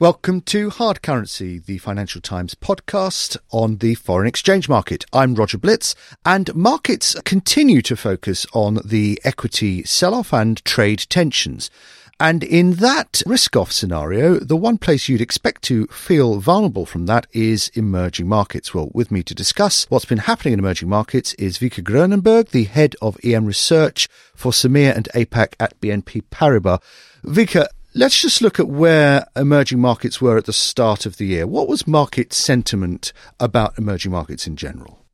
Welcome to Hard Currency, the Financial Times podcast on the foreign exchange market. I'm Roger Blitz, and markets continue to focus on the equity sell-off and trade tensions. And in that risk off scenario, the one place you'd expect to feel vulnerable from that is emerging markets. Well, with me to discuss what's been happening in emerging markets is Wieke Groenenberg, the head of EM research for SAMEA and APAC at BNP Paribas. Wieke, let's just look at where emerging markets were at the start of the year. What was market sentiment about emerging markets in general?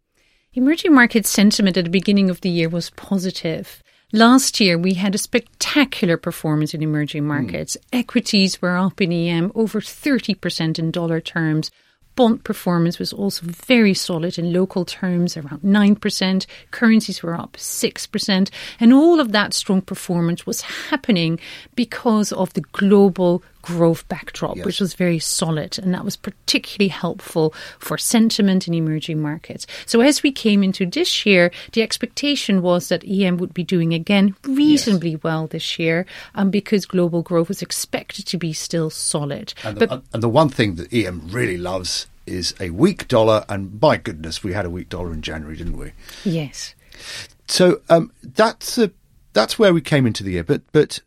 Emerging market sentiment at the beginning of the year was positive. Last year, we had a spectacular performance in emerging markets. Mm. Equities were up in EM over 30% in dollar terms. Bond performance was also very solid in local terms, around 9%. Currencies were up 6%. And all of that strong performance was happening because of the global growth backdrop, yes. which was very solid. And that was particularly helpful for sentiment in emerging markets. So as we came into this year, the expectation was that EM would be doing again reasonably yes. well this year um, because global growth was expected to be still solid. And the, but, and the one thing that EM really loves is a weak dollar, and by goodness, we had a weak dollar in January, didn't we? Yes. So um, that's a, that's where we came into the year, but but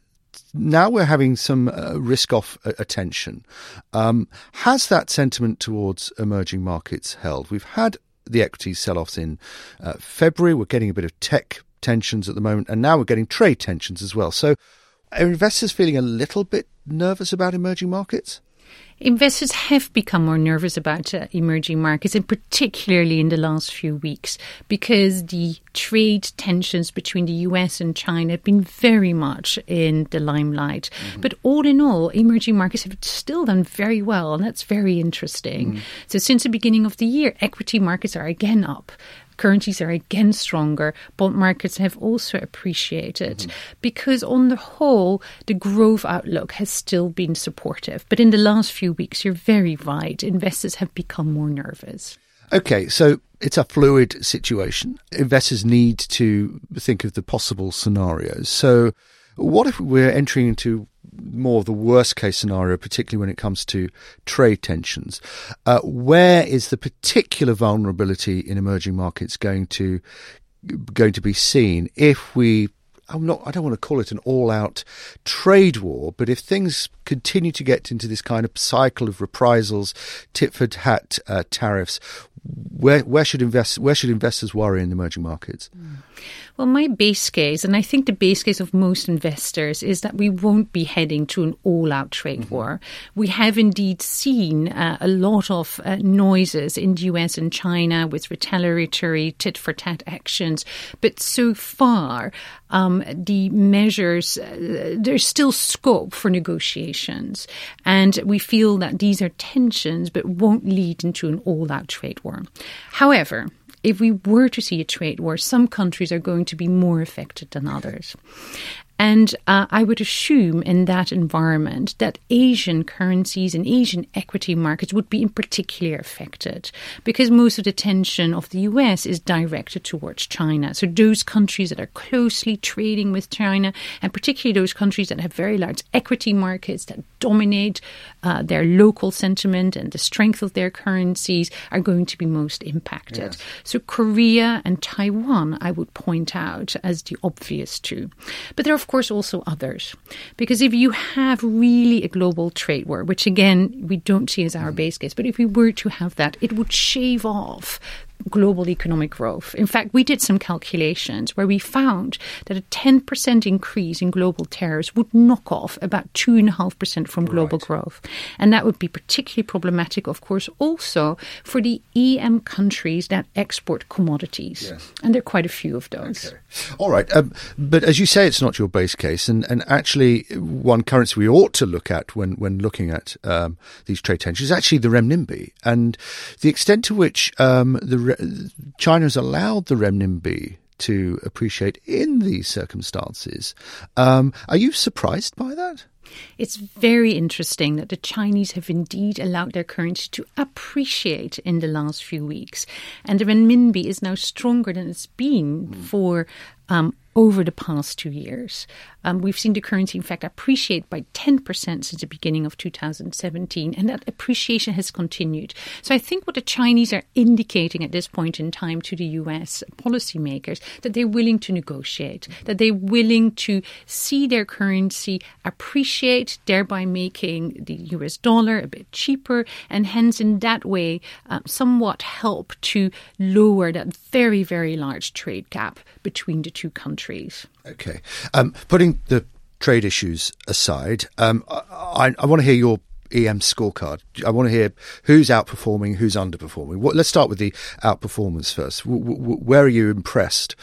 now we're having some uh, risk off uh, attention. Um, has that sentiment towards emerging markets held? We've had the equity sell offs in uh, February. We're getting a bit of tech tensions at the moment, and now we're getting trade tensions as well. So, are investors feeling a little bit nervous about emerging markets? Investors have become more nervous about uh, emerging markets, and particularly in the last few weeks, because the trade tensions between the US and China have been very much in the limelight. Mm-hmm. But all in all, emerging markets have still done very well, and that's very interesting. Mm-hmm. So, since the beginning of the year, equity markets are again up. Currencies are again stronger. Bond markets have also appreciated mm-hmm. because, on the whole, the growth outlook has still been supportive. But in the last few weeks, you're very right. Investors have become more nervous. Okay, so it's a fluid situation. Investors need to think of the possible scenarios. So, what if we're entering into more of the worst case scenario, particularly when it comes to trade tensions. Uh, where is the particular vulnerability in emerging markets going to going to be seen if we I'm not I don't want to call it an all out trade war, but if things continue to get into this kind of cycle of reprisals, tit for tat uh, tariffs, where where should invest where should investors worry in emerging markets? Mm. Well, my base case, and I think the base case of most investors, is that we won't be heading to an all out trade mm-hmm. war. We have indeed seen uh, a lot of uh, noises in the US and China with retaliatory tit for tat actions, but so far, um, the measures, uh, there's still scope for negotiations. And we feel that these are tensions, but won't lead into an all out trade war. However, if we were to see a trade war, some countries are going to be more affected than others. And uh, I would assume in that environment that Asian currencies and Asian equity markets would be in particular affected because most of the tension of the US is directed towards China. So those countries that are closely trading with China, and particularly those countries that have very large equity markets that dominate uh, their local sentiment and the strength of their currencies, are going to be most impacted. Yes. So Korea and Taiwan, I would point out as the obvious two. But there are, of course, also others. Because if you have really a global trade war, which again, we don't see as our mm. base case, but if we were to have that, it would shave off global economic growth. In fact, we did some calculations where we found that a 10% increase in global tariffs would knock off about 2.5% from global right. growth. And that would be particularly problematic, of course, also for the EM countries that export commodities. Yes. And there are quite a few of those. Okay. All right. Um, but as you say, it's not your base case. And, and actually, one currency we ought to look at when, when looking at um, these trade tensions is actually the renminbi. And the extent to which um, the China has allowed the renminbi to appreciate in these circumstances. Um, are you surprised by that? It's very interesting that the Chinese have indeed allowed their currency to appreciate in the last few weeks. And the renminbi is now stronger than it's been mm. for um, over the past two years. Um, we've seen the currency, in fact, appreciate by 10% since the beginning of 2017, and that appreciation has continued. So I think what the Chinese are indicating at this point in time to the US policymakers that they're willing to negotiate, that they're willing to see their currency appreciate, thereby making the US dollar a bit cheaper, and hence in that way um, somewhat help to lower that very, very large trade gap between the two countries. Okay. Um, putting the trade issues aside, um, I, I want to hear your EM scorecard. I want to hear who's outperforming, who's underperforming. What, let's start with the outperformance first. W- w- where are you impressed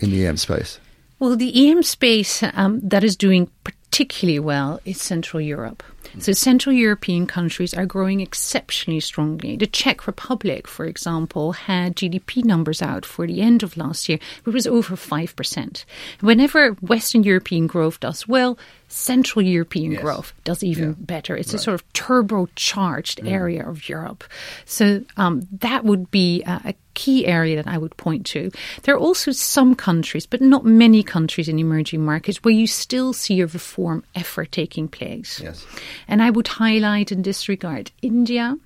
in the EM space? Well, the EM space um, that is doing particularly well is Central Europe. So Central European countries are growing exceptionally strongly. The Czech Republic, for example, had GDP numbers out for the end of last year, which was over 5%. Whenever Western European growth does well, Central European yes. growth does even yeah. better. It's right. a sort of turbocharged mm. area of Europe. So um, that would be a, a key area that I would point to. There are also some countries, but not many countries in emerging markets, where you still see a reform effort taking place. Yes. And I would highlight in this regard India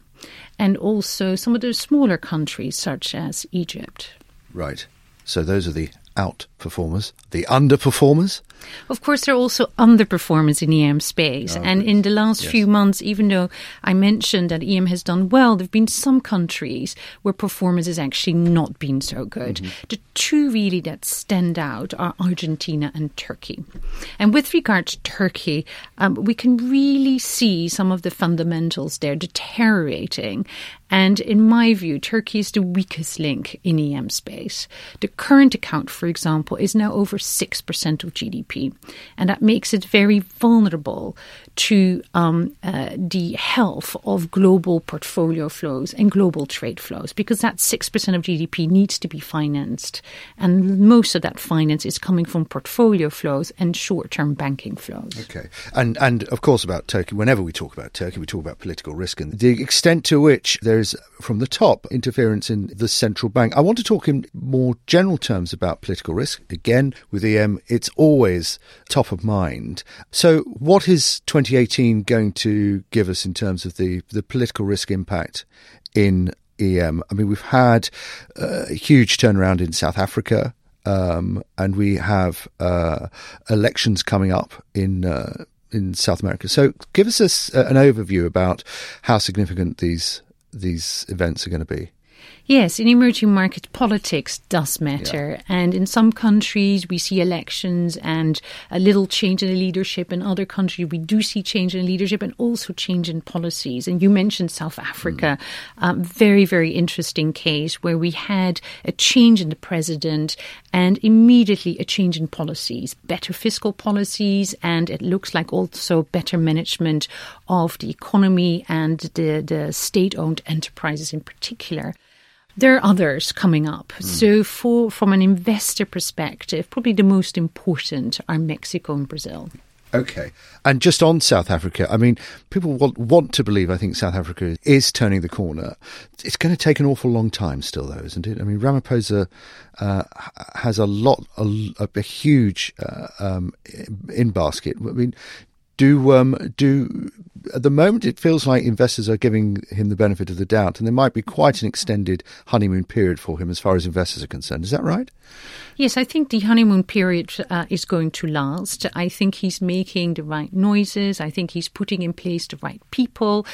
and also some of the smaller countries, such as Egypt. Right. So those are the outperformers, the underperformers. Of course, there are also underperformers in EM space. Oh, and in the last yes. few months, even though I mentioned that EM has done well, there have been some countries where performance has actually not been so good. Mm-hmm. The two really that stand out are Argentina and Turkey. And with regard to Turkey, um, we can really see some of the fundamentals there deteriorating. And in my view, Turkey is the weakest link in EM space. The current account, for example, is now over 6% of GDP. And that makes it very vulnerable to um, uh, the health of global portfolio flows and global trade flows because that 6% of GDP needs to be financed. And most of that finance is coming from portfolio flows and short term banking flows. Okay. And, and of course, about Turkey, whenever we talk about Turkey, we talk about political risk and the extent to which there is, from the top, interference in the central bank. I want to talk in more general terms about political risk. Again, with EM, it's always top of mind. So, what is 2018 going to give us in terms of the, the political risk impact in EM? I mean, we've had a huge turnaround in South Africa. Um, and we have uh, elections coming up in uh, in South America. So, give us a, an overview about how significant these these events are going to be. Yes, in emerging markets, politics does matter. Yeah. And in some countries, we see elections and a little change in the leadership. In other countries, we do see change in leadership and also change in policies. And you mentioned South Africa, mm. um, very, very interesting case where we had a change in the president and immediately a change in policies, better fiscal policies, and it looks like also better management of the economy and the, the state owned enterprises in particular. There are others coming up. Mm. So, for from an investor perspective, probably the most important are Mexico and Brazil. Okay. And just on South Africa, I mean, people want, want to believe, I think South Africa is turning the corner. It's going to take an awful long time still, though, isn't it? I mean, Ramaphosa uh, has a lot, a, a huge uh, um, in basket. I mean, do um, do at the moment it feels like investors are giving him the benefit of the doubt, and there might be quite an extended honeymoon period for him as far as investors are concerned. Is that right? Yes, I think the honeymoon period uh, is going to last. I think he's making the right noises. I think he's putting in place the right people.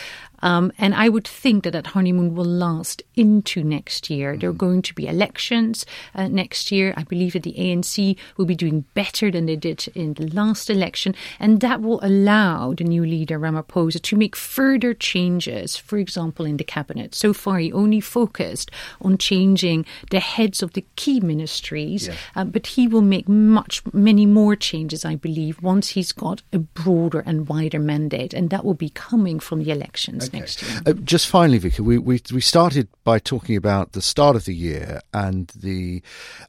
Um, and I would think that that honeymoon will last into next year. Mm-hmm. There are going to be elections uh, next year. I believe that the ANC will be doing better than they did in the last election. And that will allow the new leader, Ramaphosa, to make further changes, for example, in the cabinet. So far, he only focused on changing the heads of the key ministries, yeah. uh, but he will make much, many more changes, I believe, once he's got a broader and wider mandate. And that will be coming from the elections okay. Next year. Uh, just finally, Vicky, we, we, we started by talking about the start of the year and the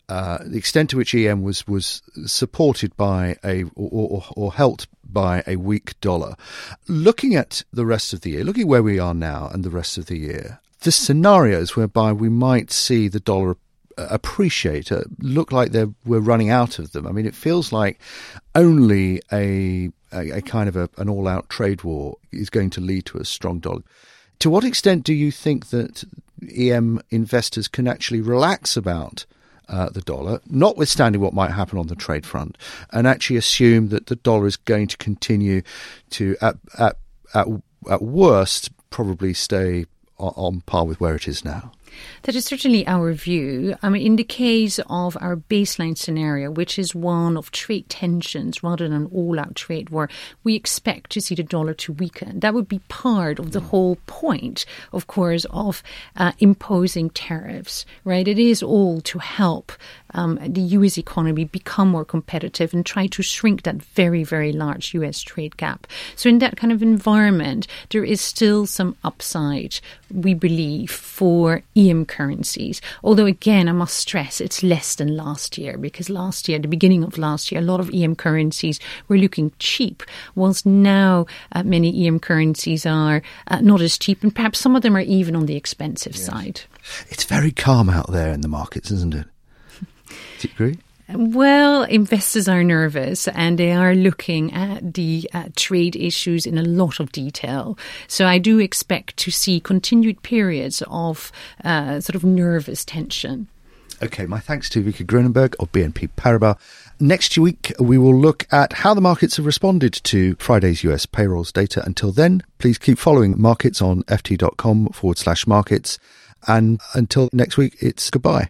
uh, the extent to which EM was was supported by a or, or, or helped by a weak dollar. Looking at the rest of the year, looking where we are now and the rest of the year, the scenarios whereby we might see the dollar appreciate uh, look like they we're running out of them. I mean, it feels like only a a, a kind of a, an all out trade war is going to lead to a strong dollar. To what extent do you think that EM investors can actually relax about uh, the dollar, notwithstanding what might happen on the trade front, and actually assume that the dollar is going to continue to, at at at, at worst, probably stay on, on par with where it is now? That is certainly our view. I mean, in the case of our baseline scenario, which is one of trade tensions rather than an all-out trade war, we expect to see the dollar to weaken. That would be part of the whole point, of course, of uh, imposing tariffs. Right? It is all to help um, the US economy become more competitive and try to shrink that very, very large US trade gap. So, in that kind of environment, there is still some upside, we believe, for EM currencies. Although, again, I must stress it's less than last year because last year, the beginning of last year, a lot of EM currencies were looking cheap, whilst now uh, many EM currencies are uh, not as cheap, and perhaps some of them are even on the expensive yes. side. It's very calm out there in the markets, isn't it? Do you agree? Well, investors are nervous and they are looking at the uh, trade issues in a lot of detail. So I do expect to see continued periods of uh, sort of nervous tension. Okay, my thanks to Wieke Groenenberg of BNP Paribas. Next week, we will look at how the markets have responded to Friday's US payrolls data. Until then, please keep following markets on ft.com forward slash markets. And until next week, it's goodbye.